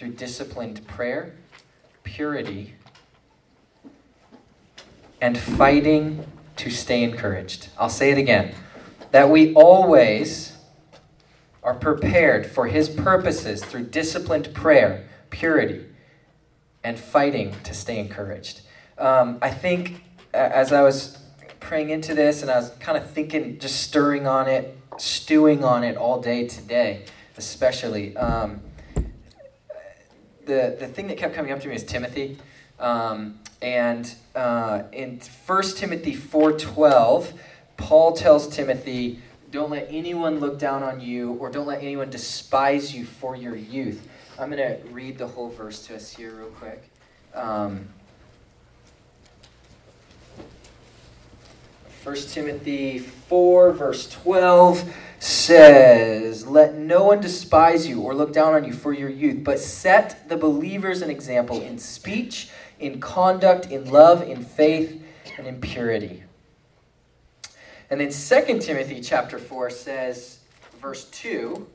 through disciplined prayer, purity, and fighting to stay encouraged. I'll say it again that we always are prepared for His purposes through disciplined prayer, purity, and fighting to stay encouraged. Um, I think as I was praying into this and I was kind of thinking, just stirring on it, stewing on it all day today, especially. Um, the, the thing that kept coming up to me is Timothy. Um, and uh, in 1 Timothy 4.12, Paul tells Timothy, don't let anyone look down on you or don't let anyone despise you for your youth. I'm going to read the whole verse to us here real quick. Um, 1 Timothy 4, verse 12 says, Let no one despise you or look down on you for your youth, but set the believers an example in speech, in conduct, in love, in faith, and in purity. And then 2 Timothy chapter 4 says, verse 2,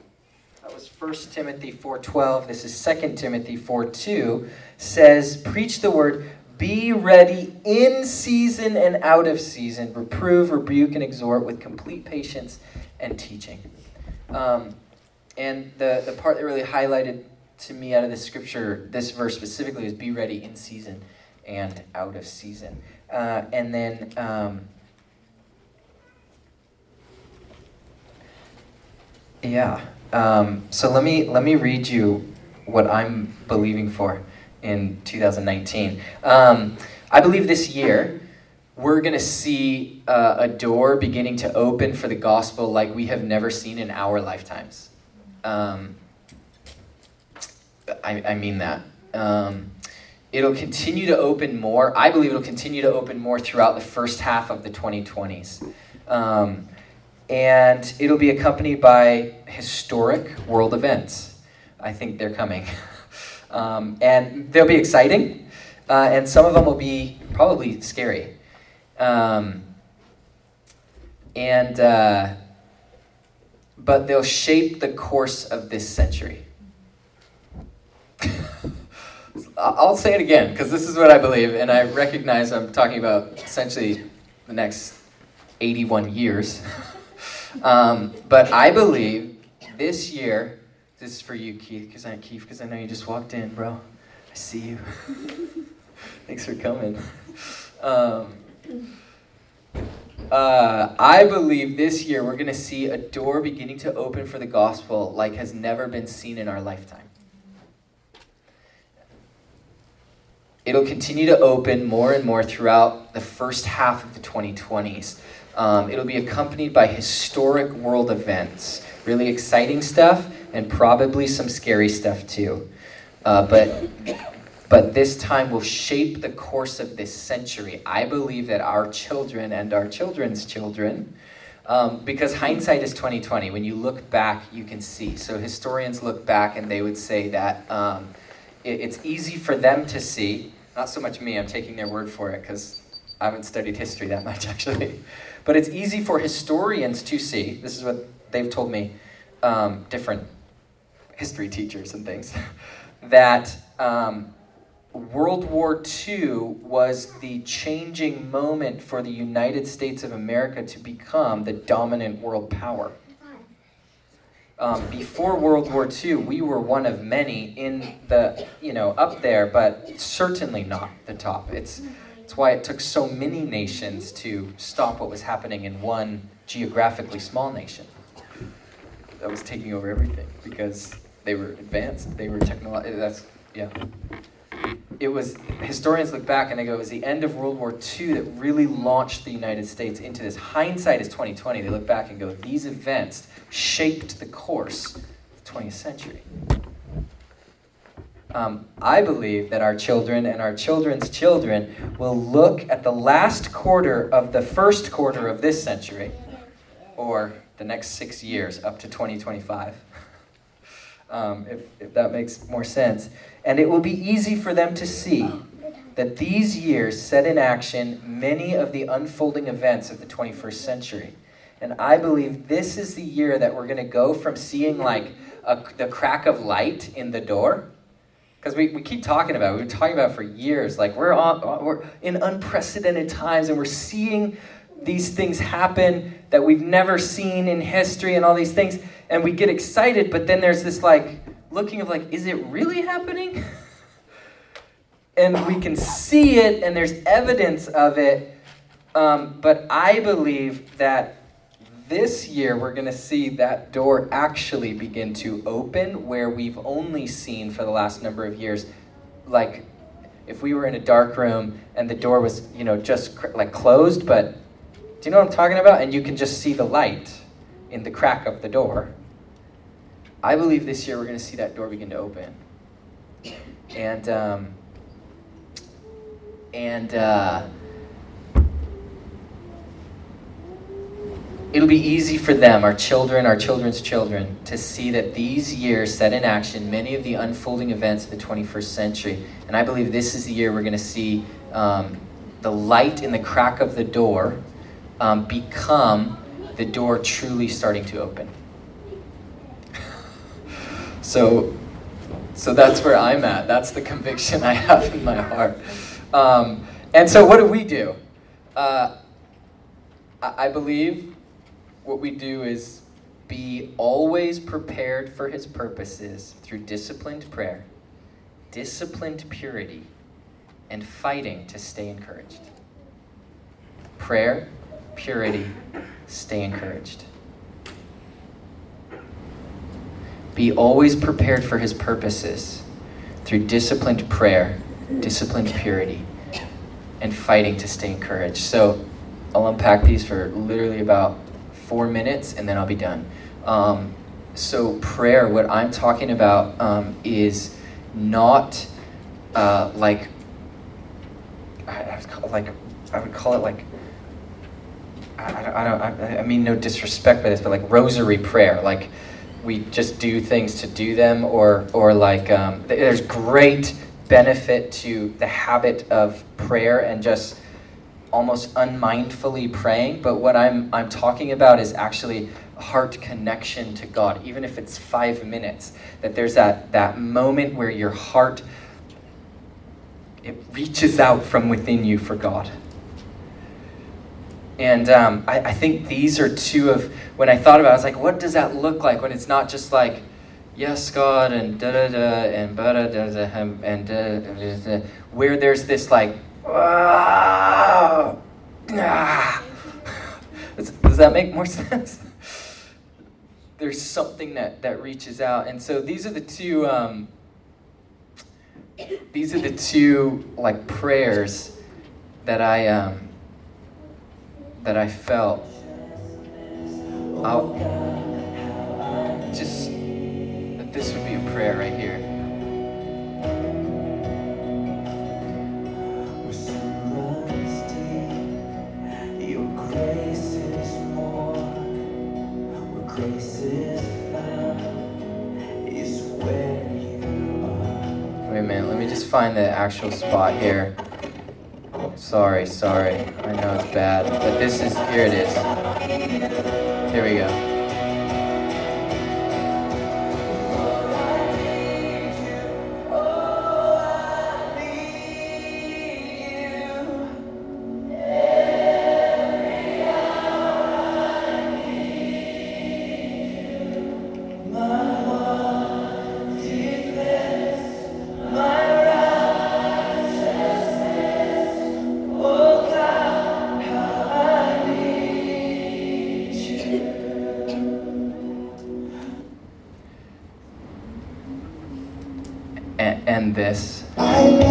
that was 1 Timothy 4.12, this is 2 Timothy 4.2, says, Preach the word, be ready in season and out of season, reprove, rebuke, and exhort with complete patience and teaching. Um, and the, the part that really highlighted to me out of this scripture, this verse specifically, is be ready in season and out of season. Uh, and then um, yeah. Um, so let me let me read you what I'm believing for in 2019. Um, I believe this year we're going to see uh, a door beginning to open for the gospel like we have never seen in our lifetimes. Um, I, I mean that. Um, it'll continue to open more. I believe it'll continue to open more throughout the first half of the 2020s. Um, and it'll be accompanied by historic world events. I think they're coming. um, and they'll be exciting, uh, and some of them will be probably scary. Um, and uh, but they'll shape the course of this century. I'll say it again because this is what I believe, and I recognize I'm talking about essentially the next 81 years. um, but I believe this year, this is for you, Keith, because I Keith, because I know you just walked in, bro. I see you. Thanks for coming. Um, uh, I believe this year we're going to see a door beginning to open for the gospel like has never been seen in our lifetime. It'll continue to open more and more throughout the first half of the 2020s. Um, it'll be accompanied by historic world events, really exciting stuff, and probably some scary stuff too. Uh, but but this time will shape the course of this century. I believe that our children and our children's children, um, because hindsight is 2020. When you look back, you can see. So historians look back and they would say that um, it, it's easy for them to see. Not so much me. I'm taking their word for it because I haven't studied history that much actually. But it's easy for historians to see. This is what they've told me. Um, different history teachers and things that um, World War II was the changing moment for the United States of America to become the dominant world power. Um, before World War II, we were one of many in the, you know, up there, but certainly not the top. It's, it's why it took so many nations to stop what was happening in one geographically small nation that was taking over everything because they were advanced, they were technological. That's, yeah it was historians look back and they go, it was the end of World War II that really launched the United States into this. Hindsight is 2020. They look back and go, these events shaped the course of the 20th century. Um, I believe that our children and our children's children will look at the last quarter of the first quarter of this century, or the next six years up to 2025, um, if, if that makes more sense and it will be easy for them to see that these years set in action many of the unfolding events of the 21st century. And I believe this is the year that we're going to go from seeing like a, the crack of light in the door because we, we keep talking about it. We've been talking about it for years. Like we're on, we're in unprecedented times, and we're seeing these things happen that we've never seen in history, and all these things, and we get excited. But then there's this like looking of like, is it really happening? and we can see it, and there's evidence of it. Um, but I believe that this year we're going to see that door actually begin to open where we've only seen for the last number of years like if we were in a dark room and the door was you know just cr- like closed but do you know what i'm talking about? And you can just see the light in the crack of the door. I believe this year we're going to see that door begin to open. And um, and uh, it'll be easy for them, our children, our children's children, to see that these years set in action many of the unfolding events of the 21st century. And I believe this is the year we're going to see um, the light in the crack of the door um, become the door truly starting to open. so, so that's where I'm at. That's the conviction I have in my heart. Um, and so, what do we do? Uh, I believe what we do is be always prepared for his purposes through disciplined prayer, disciplined purity, and fighting to stay encouraged. Prayer, purity, stay encouraged. Be always prepared for his purposes through disciplined prayer, disciplined purity, and fighting to stay encouraged. So I'll unpack these for literally about four minutes and then I'll be done. Um, so, prayer, what I'm talking about um, is not uh, like, I, I like, I would call it like, I, I don't, I, I mean no disrespect by this, but like rosary prayer. Like, we just do things to do them, or, or like, um, there's great benefit to the habit of prayer and just almost unmindfully praying, but what I'm, I'm talking about is actually heart connection to God, even if it's five minutes, that there's that, that moment where your heart it reaches out from within you for God. And um, I, I think these are two of, when I thought about it, I was like, what does that look like when it's not just like, yes, God, and da da da, and da da da, and da da da, where there's this like Ah, does, does that make more sense? There's something that, that reaches out. And so these are the two um, these are the two like prayers that I um, that I felt. I'll just that this would be a prayer right here. find the actual spot here. Sorry, sorry. I know it's bad. But this is, here it is. Here we go. This.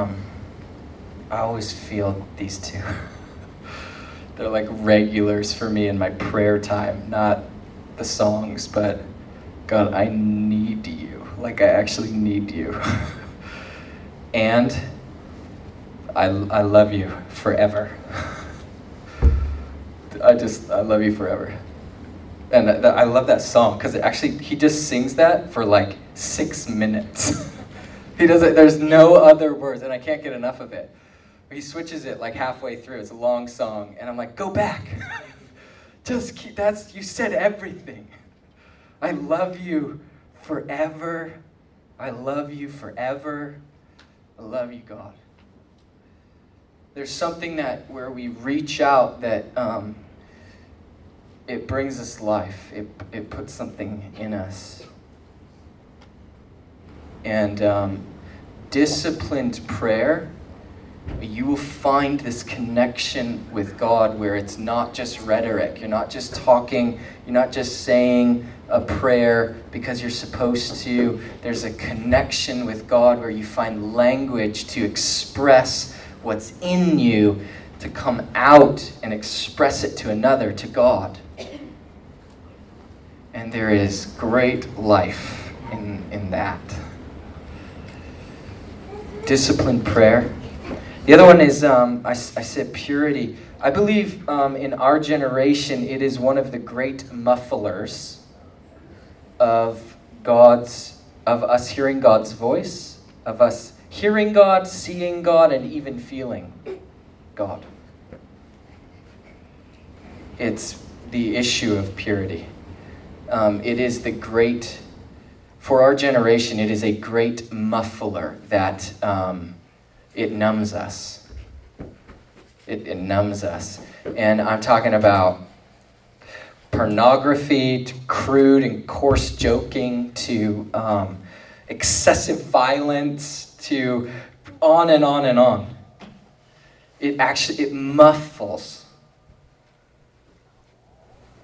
Um, I always feel these two. They're like regulars for me in my prayer time, not the songs, but God, I need you. Like, I actually need you. and I, I love you forever. I just, I love you forever. And I love that song because it actually, he just sings that for like six minutes. He does it, there's no other words, and I can't get enough of it. He switches it like halfway through. It's a long song, and I'm like, go back. just keep, that's, you said everything. I love you forever. I love you forever. I love you, God. There's something that where we reach out that um, it brings us life. It, it puts something in us. And um, disciplined prayer, you will find this connection with God where it's not just rhetoric. You're not just talking, you're not just saying a prayer because you're supposed to. There's a connection with God where you find language to express what's in you, to come out and express it to another, to God. And there is great life in, in that disciplined prayer. The other one is, um, I, I, said purity. I believe um, in our generation, it is one of the great mufflers of God's, of us hearing God's voice, of us hearing God, seeing God, and even feeling God. It's the issue of purity. Um, it is the great for our generation, it is a great muffler that um, it numbs us. It, it numbs us. And I'm talking about pornography to crude and coarse joking to um, excessive violence to on and on and on. It actually it muffles.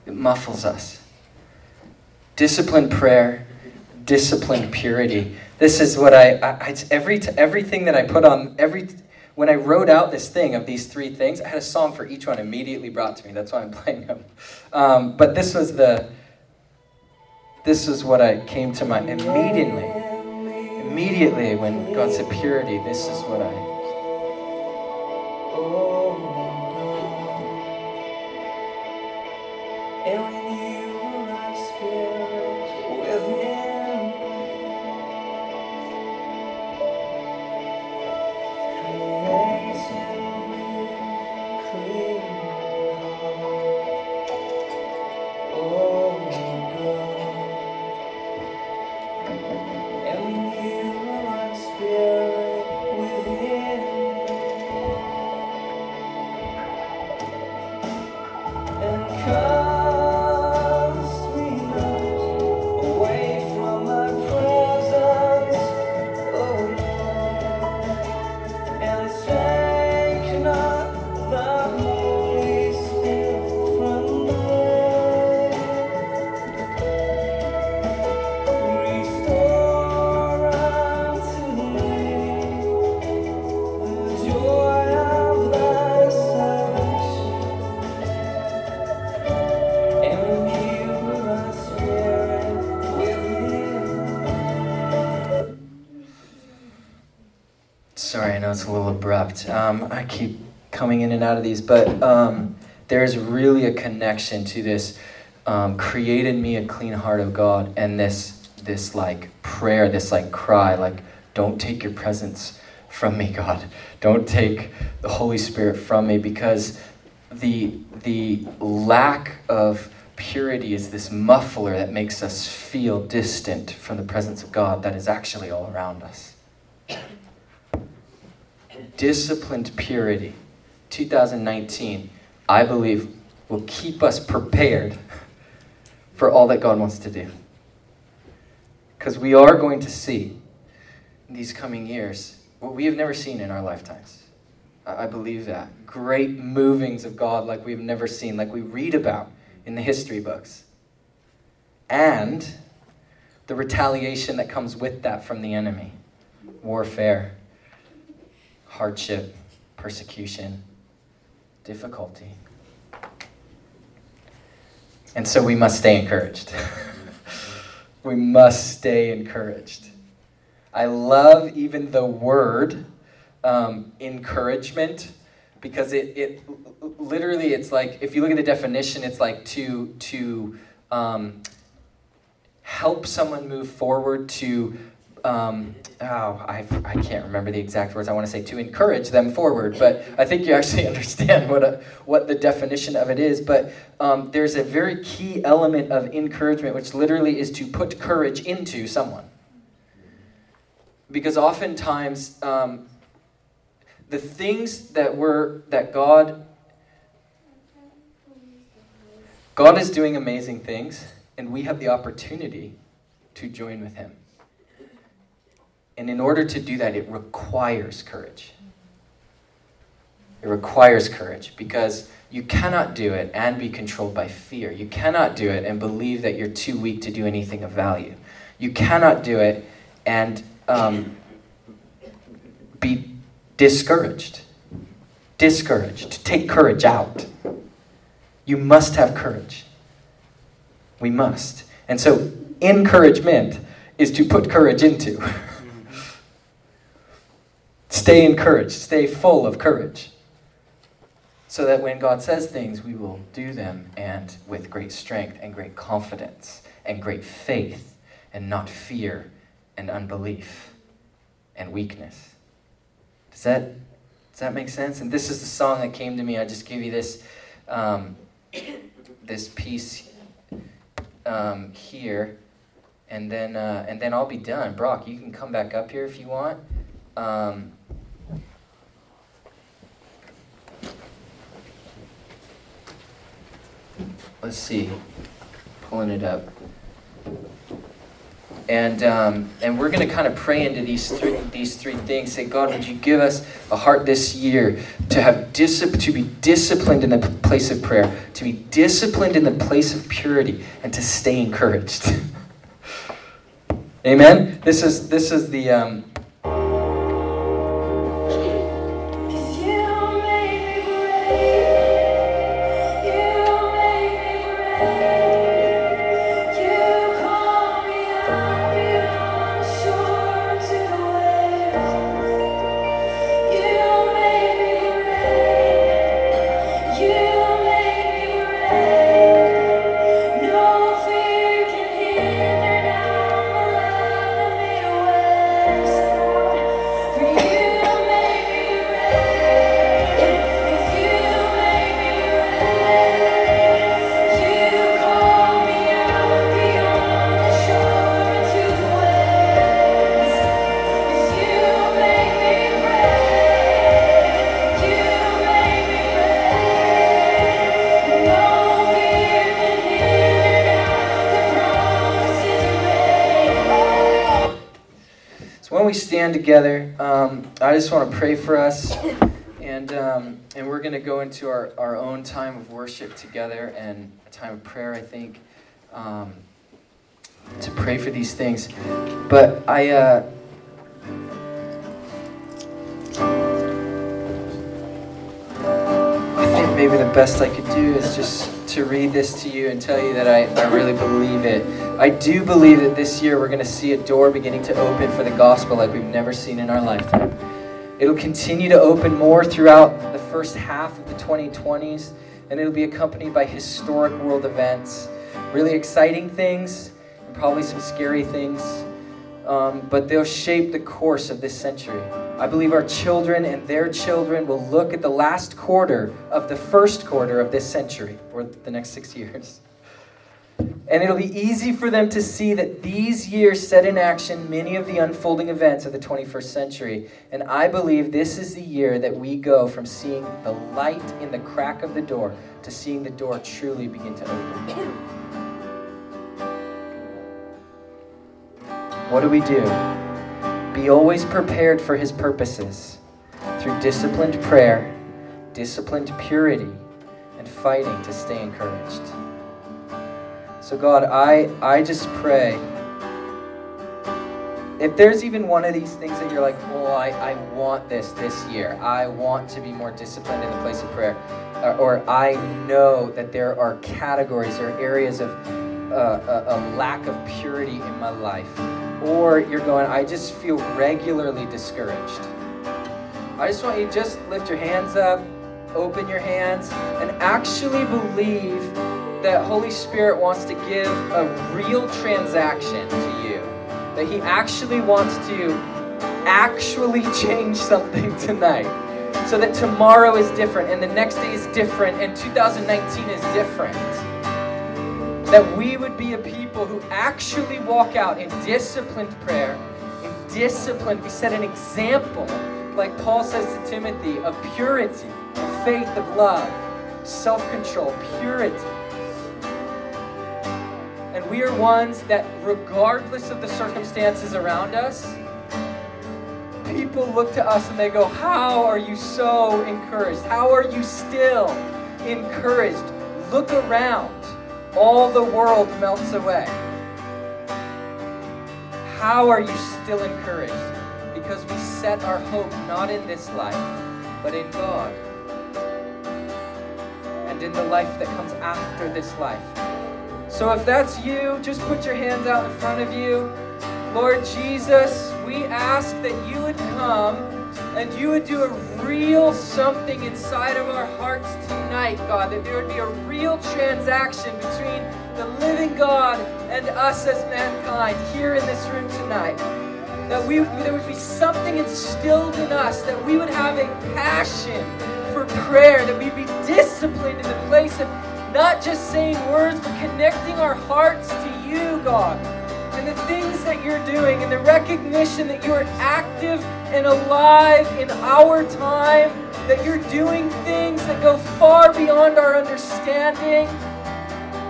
It muffles us. Disciplined prayer disciplined purity. This is what I, I every everything that I put on every when I wrote out this thing of these three things, I had a song for each one immediately brought to me. That's why I'm playing them. Um, but this was the this is what I came to mind immediately. Immediately when God said purity, this is what I abrupt. Um, I keep coming in and out of these, but um, there's really a connection to this um, create in me a clean heart of God and this this like prayer, this like cry, like don't take your presence from me, God. Don't take the Holy Spirit from me because the the lack of purity is this muffler that makes us feel distant from the presence of God that is actually all around us disciplined purity, 2019, I believe will keep us prepared for all that God wants to do. Because we are going to see in these coming years what we have never seen in our lifetimes. I believe that. Great movings of God like we've never seen, like we read about in the history books. And the retaliation that comes with that from the enemy warfare hardship, persecution, difficulty. And so we must stay encouraged. we must stay encouraged. I love even the word um, encouragement because it, it literally it's like if you look at the definition it's like to to um, help someone move forward to um, oh I, I can't remember the exact words i want to say to encourage them forward but i think you actually understand what, a, what the definition of it is. But um, there's a very key element of encouragement which literally is to put courage into someone. Because oftentimes um, the things that were that god god is doing amazing things and we have the opportunity to join with him and in order to do that, it requires courage. It requires courage because you cannot do it and be controlled by fear. You cannot do it and believe that you're too weak to do anything of value. You cannot do it and um, be discouraged. Discouraged. Take courage out. You must have courage. We must. And so, encouragement is to put courage into. Stay encouraged, stay full of courage. So that when God says things, we will do them and with great strength and great confidence and great faith and not fear and unbelief and weakness. Does that, does that make sense? And this is the song that came to me. I just give you this, um, this piece um, here, and then, uh, and then I'll be done. Brock, you can come back up here if you want. Um, let's see, pulling it up. And, um, and we're going to kind of pray into these three, these three things. Say, God, would you give us a heart this year to have discipline, to be disciplined in the place of prayer, to be disciplined in the place of purity, and to stay encouraged. Amen. This is this is the um, together, um, I just want to pray for us. And, um, and we're going to go into our, our own time of worship together and a time of prayer, I think, um, to pray for these things. But I. Uh, I think maybe the best I could do is just to read this to you and tell you that I, I really believe it. I do believe that this year we're going to see a door beginning to open for the gospel like we've never seen in our lifetime. It'll continue to open more throughout the first half of the 2020s, and it'll be accompanied by historic world events, really exciting things, and probably some scary things um, but they'll shape the course of this century. I believe our children and their children will look at the last quarter of the first quarter of this century, or the next six years. And it'll be easy for them to see that these years set in action many of the unfolding events of the 21st century. And I believe this is the year that we go from seeing the light in the crack of the door to seeing the door truly begin to open. What do we do? Be always prepared for His purposes through disciplined prayer, disciplined purity, and fighting to stay encouraged. So, God, I, I just pray if there's even one of these things that you're like, well, I, I want this this year, I want to be more disciplined in the place of prayer, or, or I know that there are categories or areas of uh, a, a lack of purity in my life, or you're going, I just feel regularly discouraged. I just want you to just lift your hands up, open your hands, and actually believe that Holy Spirit wants to give a real transaction to you. That He actually wants to actually change something tonight. So that tomorrow is different, and the next day is different, and 2019 is different. That we would be a people who actually walk out in disciplined prayer, in discipline. We set an example, like Paul says to Timothy, of purity, of faith, of love, self control, purity. And we are ones that, regardless of the circumstances around us, people look to us and they go, How are you so encouraged? How are you still encouraged? Look around. All the world melts away. How are you still encouraged? Because we set our hope not in this life, but in God. And in the life that comes after this life. So if that's you, just put your hands out in front of you. Lord Jesus, we ask that you would come and you would do a real something inside of our hearts tonight, God, that there would be a real transaction between the living God and us as mankind here in this room tonight. That we there would be something instilled in us, that we would have a passion for prayer, that we'd be disciplined in the place of not just saying words, but connecting our hearts to you, God. And the things that you're doing, and the recognition that you are active and alive in our time, that you're doing things that go far beyond our understanding.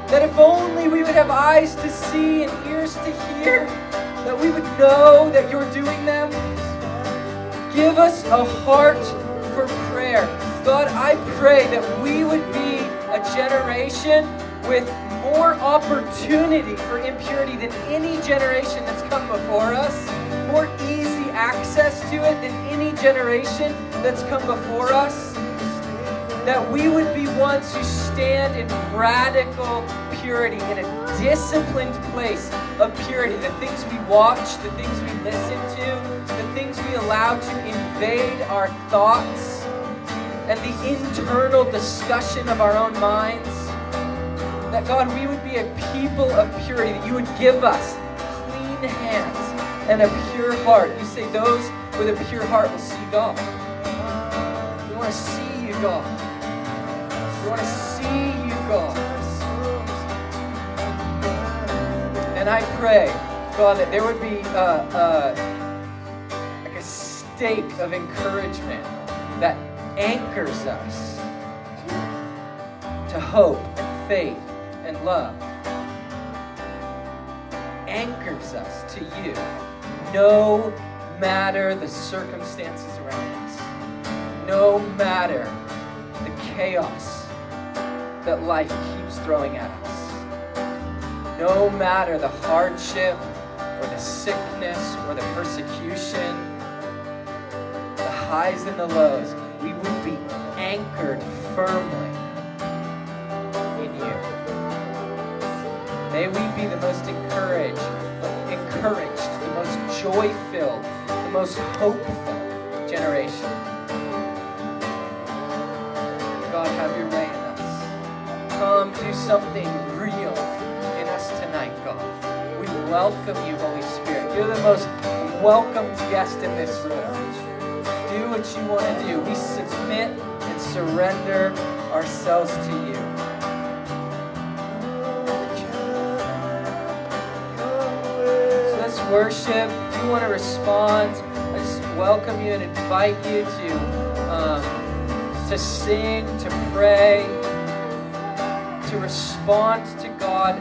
That if only we would have eyes to see and ears to hear, that we would know that you're doing them. Give us a heart for prayer. God, I pray that we would be a generation with more opportunity for impurity than any generation that's come before us, more easy access to it than any generation that's come before us. That we would be ones who stand in radical purity, in a disciplined place of purity. The things we watch, the things we listen to, the things we allow to invade our thoughts and the internal discussion of our own minds. That God, we would be a people of purity, that you would give us clean hands and a pure heart. You say those with a pure heart will see God. We want to see you, God. We want to see you, God. And I pray, God, that there would be like a state of encouragement that anchors us to hope and faith and love. Anchors us to you no matter the circumstances around us, no matter the chaos that life keeps throwing at us, no matter the hardship or the sickness or the persecution, the highs and the lows we would be anchored firmly May we be the most encouraged, encouraged, the most joy-filled, the most hopeful generation. God, have your way in us. Come do something real in us tonight, God. We welcome you, Holy Spirit. You're the most welcomed guest in this room do what you want to do. We submit and surrender ourselves to you. Worship. If you want to respond, I just welcome you and invite you to um, to sing, to pray, to respond to God